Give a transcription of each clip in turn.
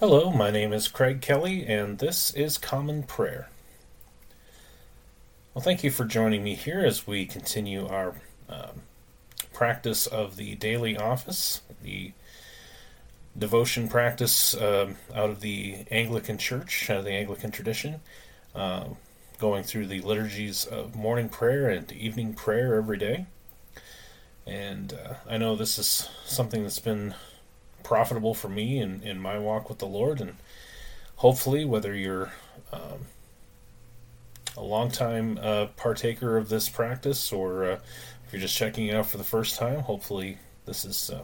Hello, my name is Craig Kelly, and this is Common Prayer. Well, thank you for joining me here as we continue our um, practice of the daily office, the devotion practice um, out of the Anglican Church, uh, the Anglican tradition, uh, going through the liturgies of morning prayer and evening prayer every day. And uh, I know this is something that's been profitable for me in, in my walk with the Lord. And hopefully, whether you're um, a long-time uh, partaker of this practice or uh, if you're just checking it out for the first time, hopefully this is uh,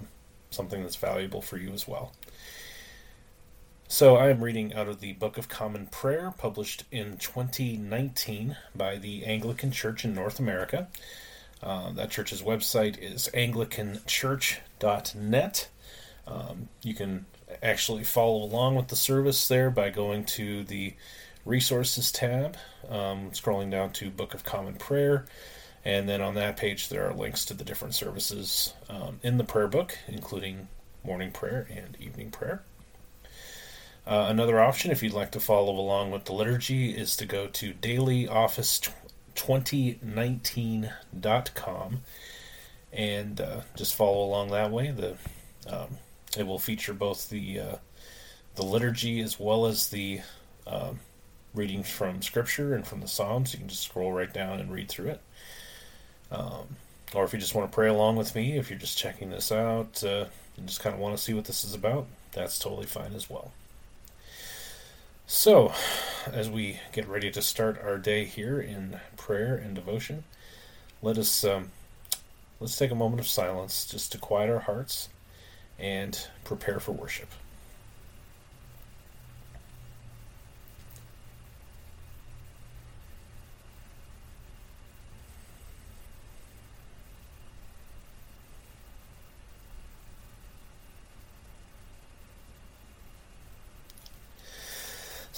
something that's valuable for you as well. So, I am reading out of the Book of Common Prayer, published in 2019 by the Anglican Church in North America. Uh, that church's website is anglicanchurch.net. Um, you can actually follow along with the service there by going to the Resources tab, um, scrolling down to Book of Common Prayer, and then on that page there are links to the different services um, in the prayer book, including morning prayer and evening prayer. Uh, another option, if you'd like to follow along with the liturgy, is to go to dailyoffice2019.com and uh, just follow along that way. The um, it will feature both the uh, the liturgy as well as the um, readings from Scripture and from the Psalms. You can just scroll right down and read through it. Um, or if you just want to pray along with me, if you're just checking this out uh, and just kind of want to see what this is about, that's totally fine as well. So, as we get ready to start our day here in prayer and devotion, let us um, let's take a moment of silence just to quiet our hearts and prepare for worship.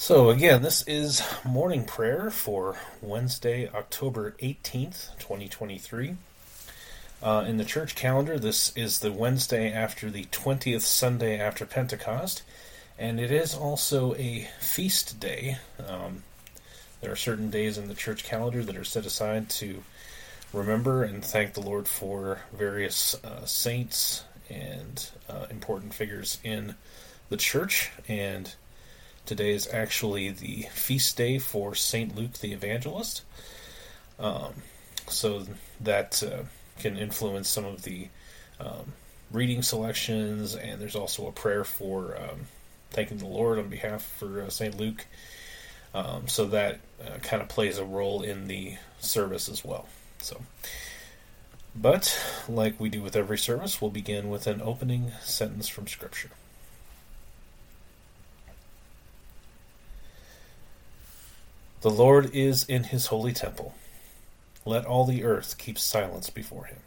So, again, this is morning prayer for Wednesday, October 18th, 2023. Uh, in the church calendar, this is the Wednesday after the 20th Sunday after Pentecost, and it is also a feast day. Um, there are certain days in the church calendar that are set aside to remember and thank the Lord for various uh, saints and uh, important figures in the church. And today is actually the feast day for Saint Luke the Evangelist. Um, so that uh, can influence some of the um, reading selections, and there's also a prayer for um, thanking the Lord on behalf for uh, St. Luke. Um, so that uh, kind of plays a role in the service as well. So, but like we do with every service, we'll begin with an opening sentence from Scripture. The Lord is in his holy temple. Let all the earth keep silence before him.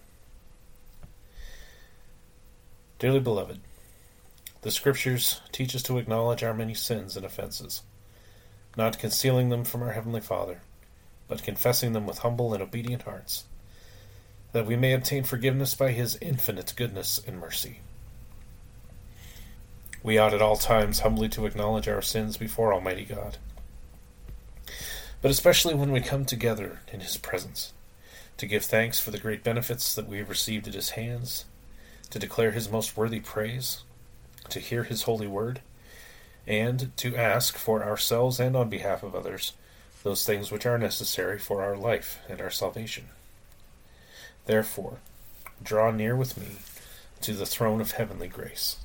Dearly beloved, the Scriptures teach us to acknowledge our many sins and offenses, not concealing them from our Heavenly Father, but confessing them with humble and obedient hearts, that we may obtain forgiveness by His infinite goodness and mercy. We ought at all times humbly to acknowledge our sins before Almighty God but especially when we come together in His presence, to give thanks for the great benefits that we have received at His hands, to declare His most worthy praise, to hear His holy word, and to ask for ourselves and on behalf of others those things which are necessary for our life and our salvation. Therefore, draw near with me to the throne of heavenly grace.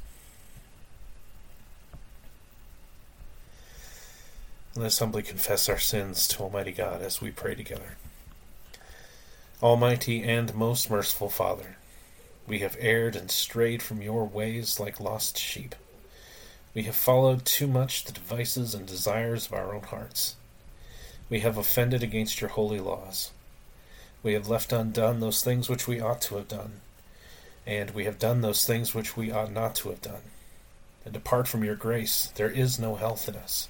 Let us humbly confess our sins to Almighty God as we pray together. Almighty and most merciful Father, we have erred and strayed from your ways like lost sheep. We have followed too much the devices and desires of our own hearts. We have offended against your holy laws. We have left undone those things which we ought to have done, and we have done those things which we ought not to have done. And apart from your grace, there is no health in us.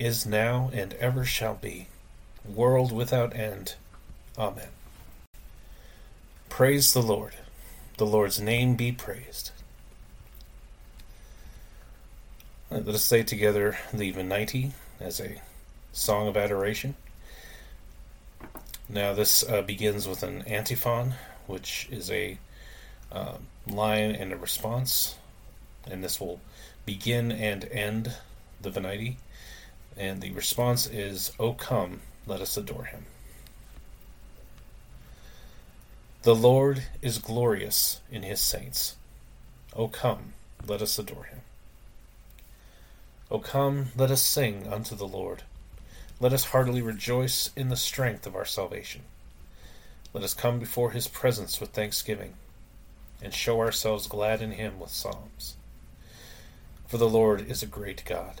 is now, and ever shall be, world without end. Amen. Praise the Lord. The Lord's name be praised. Let us say together the Venite as a song of adoration. Now, this uh, begins with an antiphon, which is a uh, line and a response, and this will begin and end the Venite. And the response is, O come, let us adore him. The Lord is glorious in his saints. O come, let us adore him. O come, let us sing unto the Lord. Let us heartily rejoice in the strength of our salvation. Let us come before his presence with thanksgiving, and show ourselves glad in him with psalms. For the Lord is a great God,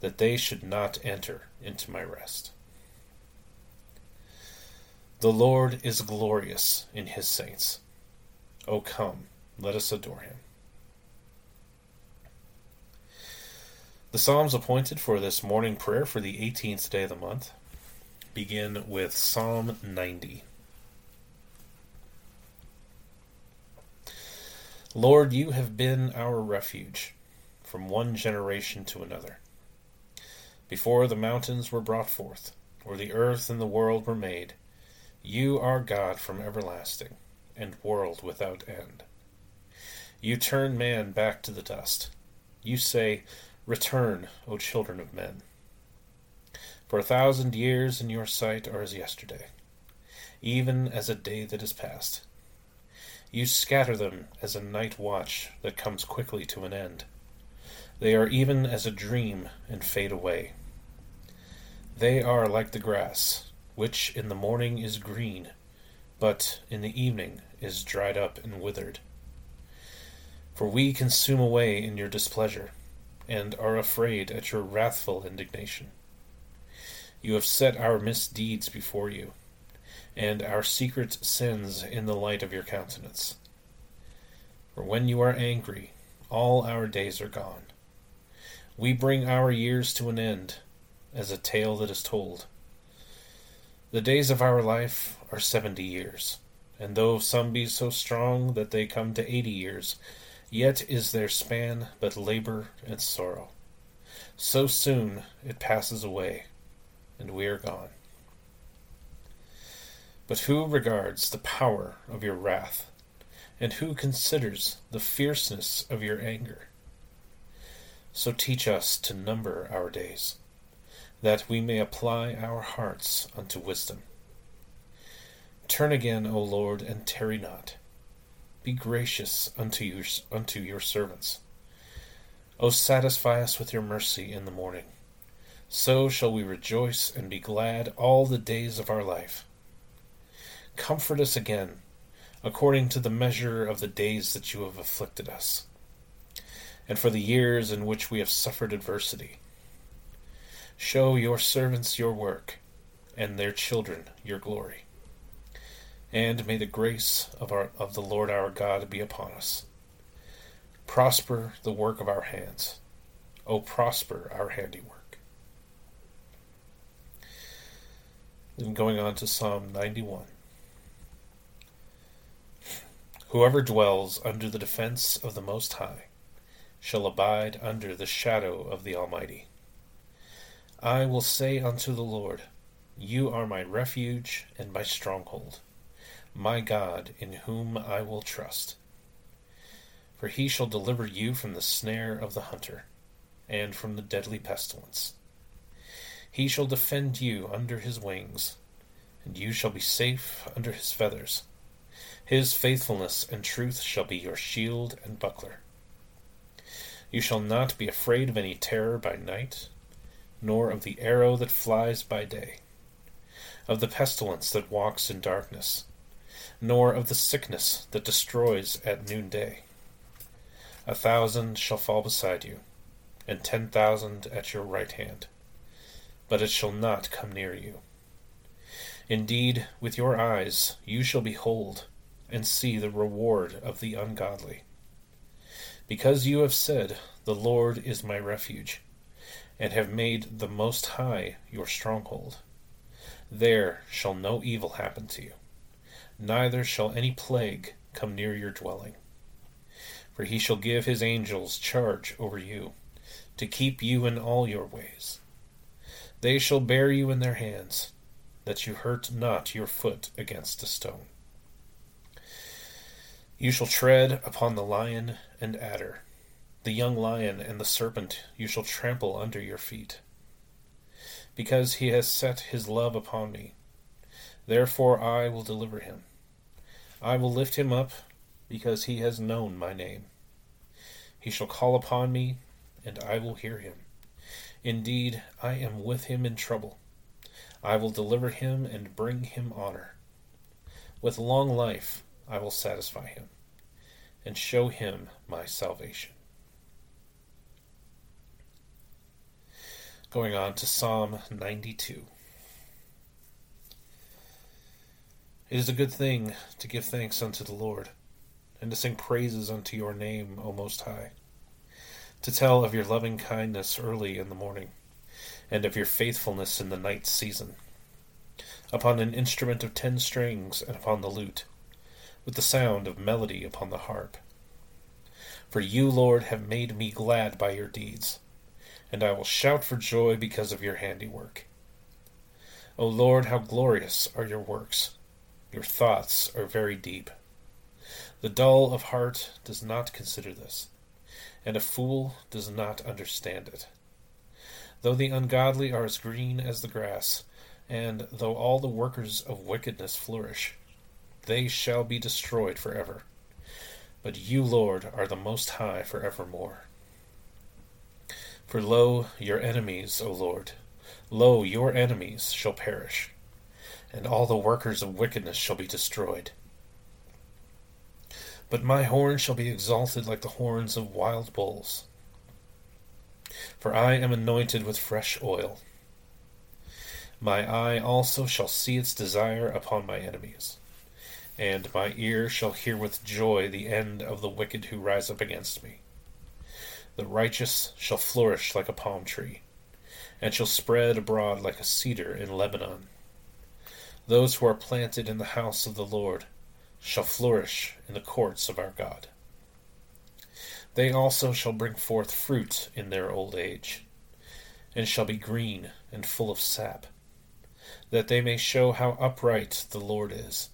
that they should not enter into my rest. The Lord is glorious in his saints. O come, let us adore him. The Psalms appointed for this morning prayer for the 18th day of the month begin with Psalm 90. Lord, you have been our refuge from one generation to another. Before the mountains were brought forth, or the earth and the world were made, you are God from everlasting, and world without end. You turn man back to the dust. You say, Return, O children of men. For a thousand years in your sight are as yesterday, even as a day that is past. You scatter them as a night watch that comes quickly to an end. They are even as a dream and fade away. They are like the grass which in the morning is green, but in the evening is dried up and withered. For we consume away in your displeasure, and are afraid at your wrathful indignation. You have set our misdeeds before you, and our secret sins in the light of your countenance. For when you are angry, all our days are gone. We bring our years to an end, as a tale that is told. The days of our life are seventy years, and though some be so strong that they come to eighty years, yet is their span but labor and sorrow. So soon it passes away, and we are gone. But who regards the power of your wrath, and who considers the fierceness of your anger? So teach us to number our days that we may apply our hearts unto wisdom. Turn again, O Lord, and tarry not. Be gracious unto your, unto your servants. O satisfy us with your mercy in the morning, So shall we rejoice and be glad all the days of our life. Comfort us again, according to the measure of the days that you have afflicted us, and for the years in which we have suffered adversity. Show your servants your work, and their children your glory. And may the grace of, our, of the Lord our God be upon us. Prosper the work of our hands. O prosper our handiwork. Then going on to Psalm 91. Whoever dwells under the defense of the Most High shall abide under the shadow of the Almighty. I will say unto the Lord, You are my refuge and my stronghold, my God, in whom I will trust. For he shall deliver you from the snare of the hunter, and from the deadly pestilence. He shall defend you under his wings, and you shall be safe under his feathers. His faithfulness and truth shall be your shield and buckler. You shall not be afraid of any terror by night nor of the arrow that flies by day, of the pestilence that walks in darkness, nor of the sickness that destroys at noonday. A thousand shall fall beside you, and ten thousand at your right hand, but it shall not come near you. Indeed, with your eyes you shall behold and see the reward of the ungodly. Because you have said, The Lord is my refuge and have made the Most High your stronghold. There shall no evil happen to you, neither shall any plague come near your dwelling. For he shall give his angels charge over you, to keep you in all your ways. They shall bear you in their hands, that you hurt not your foot against a stone. You shall tread upon the lion and adder the young lion and the serpent you shall trample under your feet. Because he has set his love upon me, therefore I will deliver him. I will lift him up, because he has known my name. He shall call upon me, and I will hear him. Indeed, I am with him in trouble. I will deliver him and bring him honor. With long life I will satisfy him, and show him my salvation. Going on to Psalm 92. It is a good thing to give thanks unto the Lord, and to sing praises unto your name, O Most High, to tell of your loving kindness early in the morning, and of your faithfulness in the night season, upon an instrument of ten strings and upon the lute, with the sound of melody upon the harp. For you, Lord, have made me glad by your deeds and I will shout for joy because of your handiwork. O Lord, how glorious are your works! Your thoughts are very deep. The dull of heart does not consider this, and a fool does not understand it. Though the ungodly are as green as the grass, and though all the workers of wickedness flourish, they shall be destroyed forever. But you, Lord, are the Most High for evermore. For lo, your enemies, O Lord, lo, your enemies shall perish, and all the workers of wickedness shall be destroyed. But my horn shall be exalted like the horns of wild bulls. For I am anointed with fresh oil. My eye also shall see its desire upon my enemies, and my ear shall hear with joy the end of the wicked who rise up against me. The righteous shall flourish like a palm tree, and shall spread abroad like a cedar in Lebanon. Those who are planted in the house of the Lord shall flourish in the courts of our God. They also shall bring forth fruit in their old age, and shall be green and full of sap, that they may show how upright the Lord is,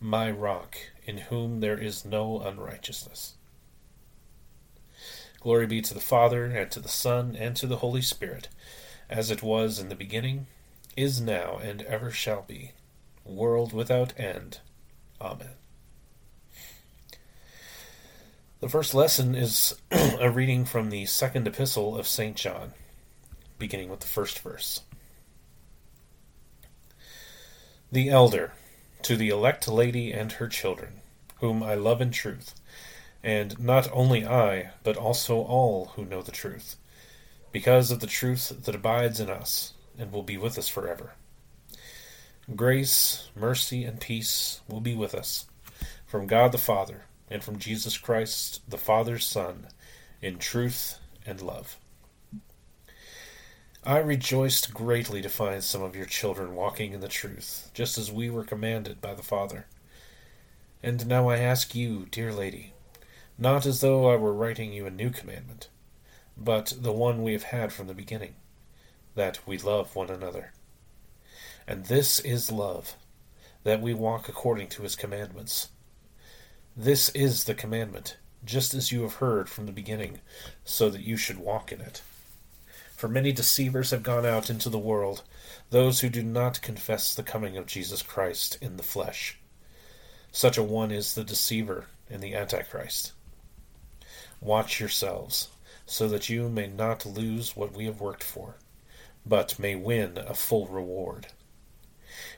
my rock, in whom there is no unrighteousness. Glory be to the Father, and to the Son, and to the Holy Spirit, as it was in the beginning, is now, and ever shall be, world without end. Amen. The first lesson is a reading from the second epistle of St. John. beginning with the first verse. The elder, to the elect lady and her children, whom I love in truth, and not only I, but also all who know the truth, because of the truth that abides in us and will be with us forever. Grace, mercy, and peace will be with us from God the Father and from Jesus Christ, the Father's Son, in truth and love. I rejoiced greatly to find some of your children walking in the truth, just as we were commanded by the Father. And now I ask you, dear lady, not as though I were writing you a new commandment, but the one we have had from the beginning, that we love one another. And this is love, that we walk according to his commandments. This is the commandment, just as you have heard from the beginning, so that you should walk in it. For many deceivers have gone out into the world, those who do not confess the coming of Jesus Christ in the flesh. Such a one is the deceiver and the Antichrist. Watch yourselves, so that you may not lose what we have worked for, but may win a full reward.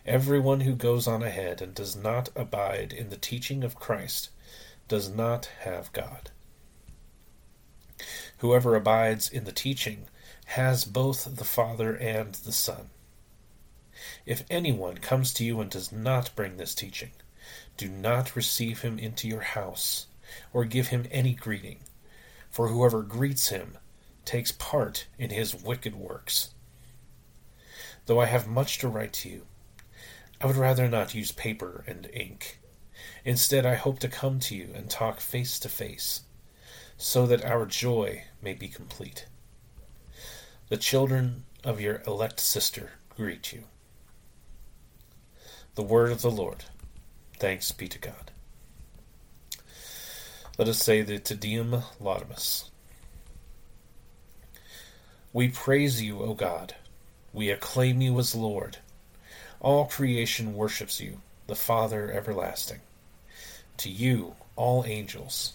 Everyone who goes on ahead and does not abide in the teaching of Christ does not have God. Whoever abides in the teaching has both the Father and the Son. If anyone comes to you and does not bring this teaching, do not receive him into your house, or give him any greeting, for whoever greets him takes part in his wicked works. Though I have much to write to you, I would rather not use paper and ink. Instead, I hope to come to you and talk face to face, so that our joy may be complete. The children of your elect sister greet you. The word of the Lord. Thanks be to God. Let us say the Te Deum Laudamus. We praise you, O God. We acclaim you as Lord. All creation worships you, the Father everlasting. To you, all angels,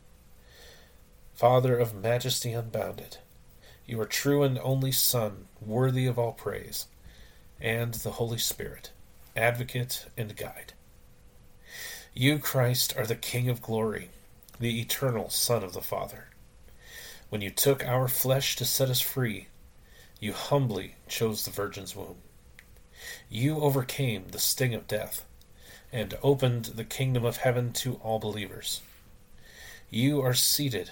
Father of majesty unbounded, you are true and only Son, worthy of all praise, and the Holy Spirit, advocate and guide. You, Christ, are the King of glory, the eternal Son of the Father. When you took our flesh to set us free, you humbly chose the Virgin's womb. You overcame the sting of death and opened the kingdom of heaven to all believers. You are seated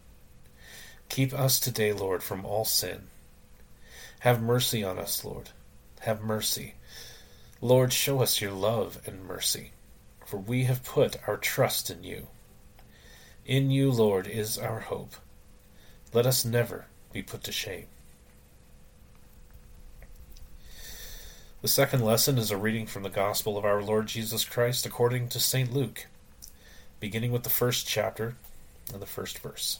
Keep us today, Lord, from all sin. Have mercy on us, Lord. Have mercy. Lord, show us your love and mercy, for we have put our trust in you. In you, Lord, is our hope. Let us never be put to shame. The second lesson is a reading from the Gospel of our Lord Jesus Christ according to St. Luke, beginning with the first chapter and the first verse.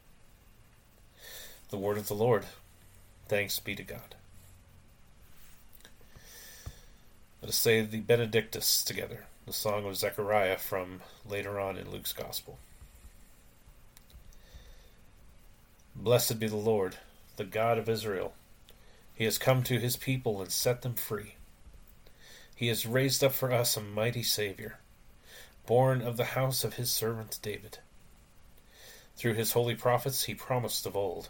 The word of the Lord. Thanks be to God. Let us say the Benedictus together, the song of Zechariah from later on in Luke's Gospel. Blessed be the Lord, the God of Israel. He has come to his people and set them free. He has raised up for us a mighty Saviour, born of the house of his servant David. Through his holy prophets he promised of old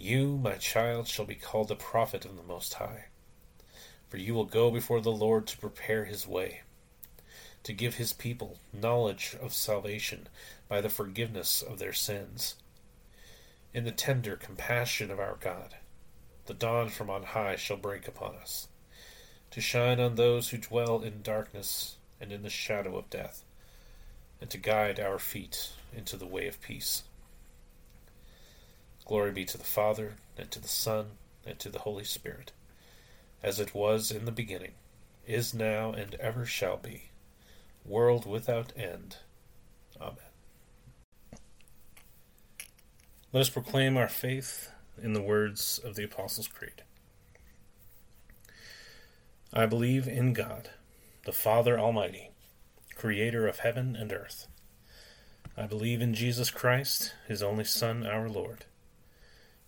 You, my child, shall be called the prophet of the Most High, for you will go before the Lord to prepare his way, to give his people knowledge of salvation by the forgiveness of their sins. In the tender compassion of our God, the dawn from on high shall break upon us, to shine on those who dwell in darkness and in the shadow of death, and to guide our feet into the way of peace. Glory be to the Father, and to the Son, and to the Holy Spirit, as it was in the beginning, is now, and ever shall be, world without end. Amen. Let us proclaim our faith in the words of the Apostles' Creed. I believe in God, the Father Almighty, creator of heaven and earth. I believe in Jesus Christ, his only Son, our Lord.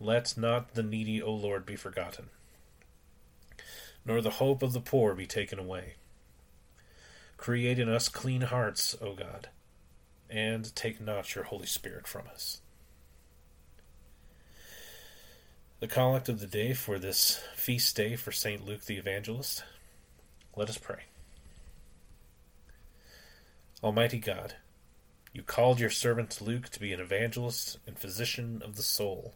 Let not the needy, O Lord, be forgotten, nor the hope of the poor be taken away. Create in us clean hearts, O God, and take not your Holy Spirit from us. The collect of the day for this feast day for St. Luke the Evangelist let us pray. Almighty God, you called your servant Luke to be an evangelist and physician of the soul.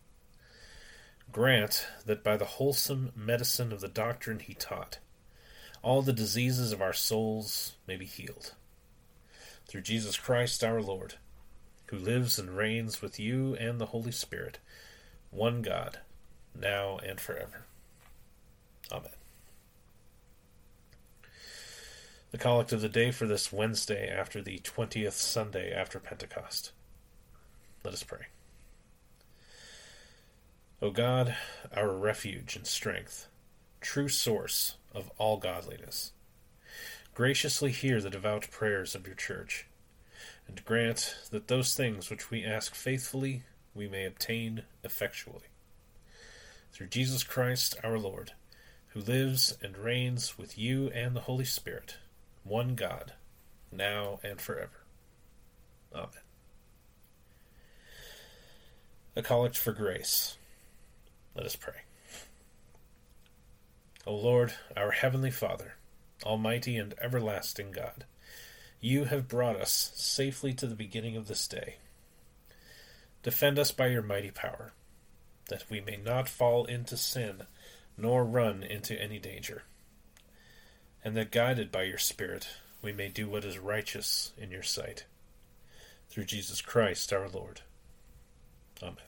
Grant that by the wholesome medicine of the doctrine he taught, all the diseases of our souls may be healed. Through Jesus Christ our Lord, who lives and reigns with you and the Holy Spirit, one God, now and forever. Amen. The collect of the day for this Wednesday after the 20th Sunday after Pentecost. Let us pray. O God, our refuge and strength, true source of all godliness, graciously hear the devout prayers of your church, and grant that those things which we ask faithfully we may obtain effectually. Through Jesus Christ our Lord, who lives and reigns with you and the Holy Spirit, one God, now and forever. Amen. A collect for grace. Let us pray. O Lord, our heavenly Father, Almighty and everlasting God, you have brought us safely to the beginning of this day. Defend us by your mighty power, that we may not fall into sin nor run into any danger, and that guided by your Spirit we may do what is righteous in your sight. Through Jesus Christ our Lord. Amen.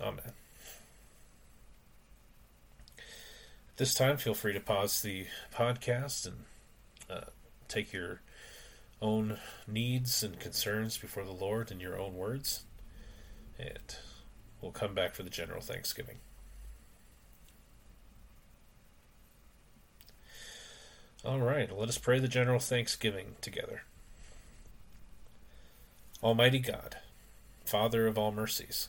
Amen. At this time, feel free to pause the podcast and uh, take your own needs and concerns before the Lord in your own words. And we'll come back for the general thanksgiving. All right, let us pray the general thanksgiving together. Almighty God, Father of all mercies,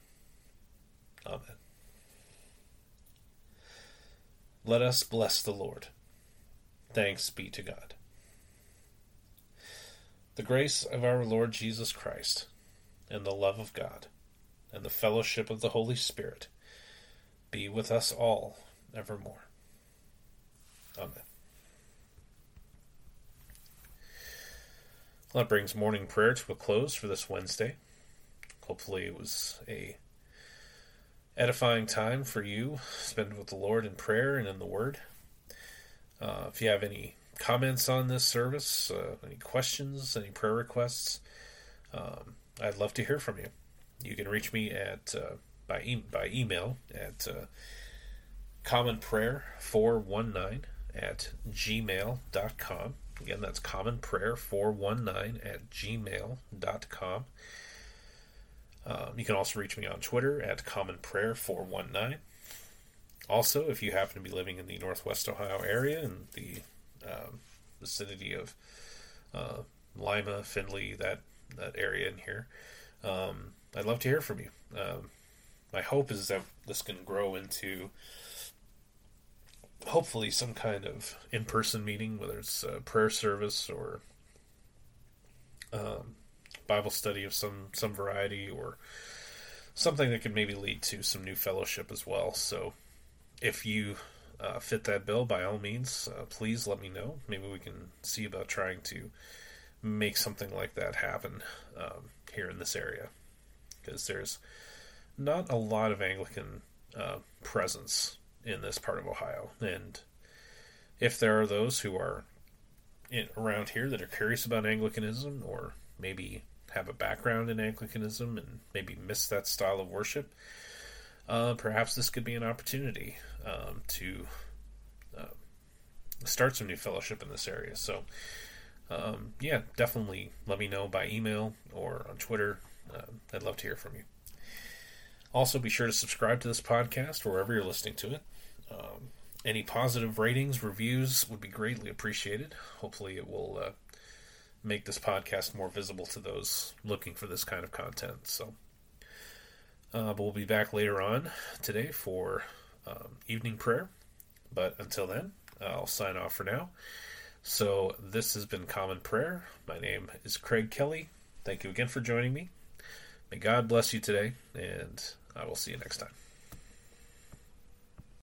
Amen. Let us bless the Lord. Thanks be to God. The grace of our Lord Jesus Christ, and the love of God, and the fellowship of the Holy Spirit be with us all evermore. Amen. That brings morning prayer to a close for this Wednesday. Hopefully, it was a edifying time for you. Spend with the Lord in prayer and in the Word. Uh, if you have any comments on this service, uh, any questions, any prayer requests, um, I'd love to hear from you. You can reach me at uh, by e- by email at uh, commonprayer419 at gmail.com. Again, that's commonprayer419 at gmail.com. Um, you can also reach me on Twitter at commonprayer419. Also, if you happen to be living in the Northwest Ohio area in the um, vicinity of uh, Lima, Findlay, that that area in here, um, I'd love to hear from you. Um, my hope is that this can grow into hopefully some kind of in-person meeting, whether it's a prayer service or um, Bible study of some some variety or something that could maybe lead to some new fellowship as well. So if you uh, fit that bill, by all means, uh, please let me know. Maybe we can see about trying to make something like that happen um, here in this area because there's not a lot of Anglican uh, presence in this part of Ohio, and if there are those who are in, around here that are curious about Anglicanism or maybe have a background in Anglicanism and maybe miss that style of worship, uh, perhaps this could be an opportunity um, to uh, start some new fellowship in this area. So, um, yeah, definitely let me know by email or on Twitter. Uh, I'd love to hear from you. Also, be sure to subscribe to this podcast wherever you're listening to it. Um, any positive ratings, reviews would be greatly appreciated. Hopefully, it will uh, make this podcast more visible to those looking for this kind of content. So, uh, but we'll be back later on today for um, evening prayer. But until then, I'll sign off for now. So, this has been Common Prayer. My name is Craig Kelly. Thank you again for joining me. May God bless you today, and I will see you next time.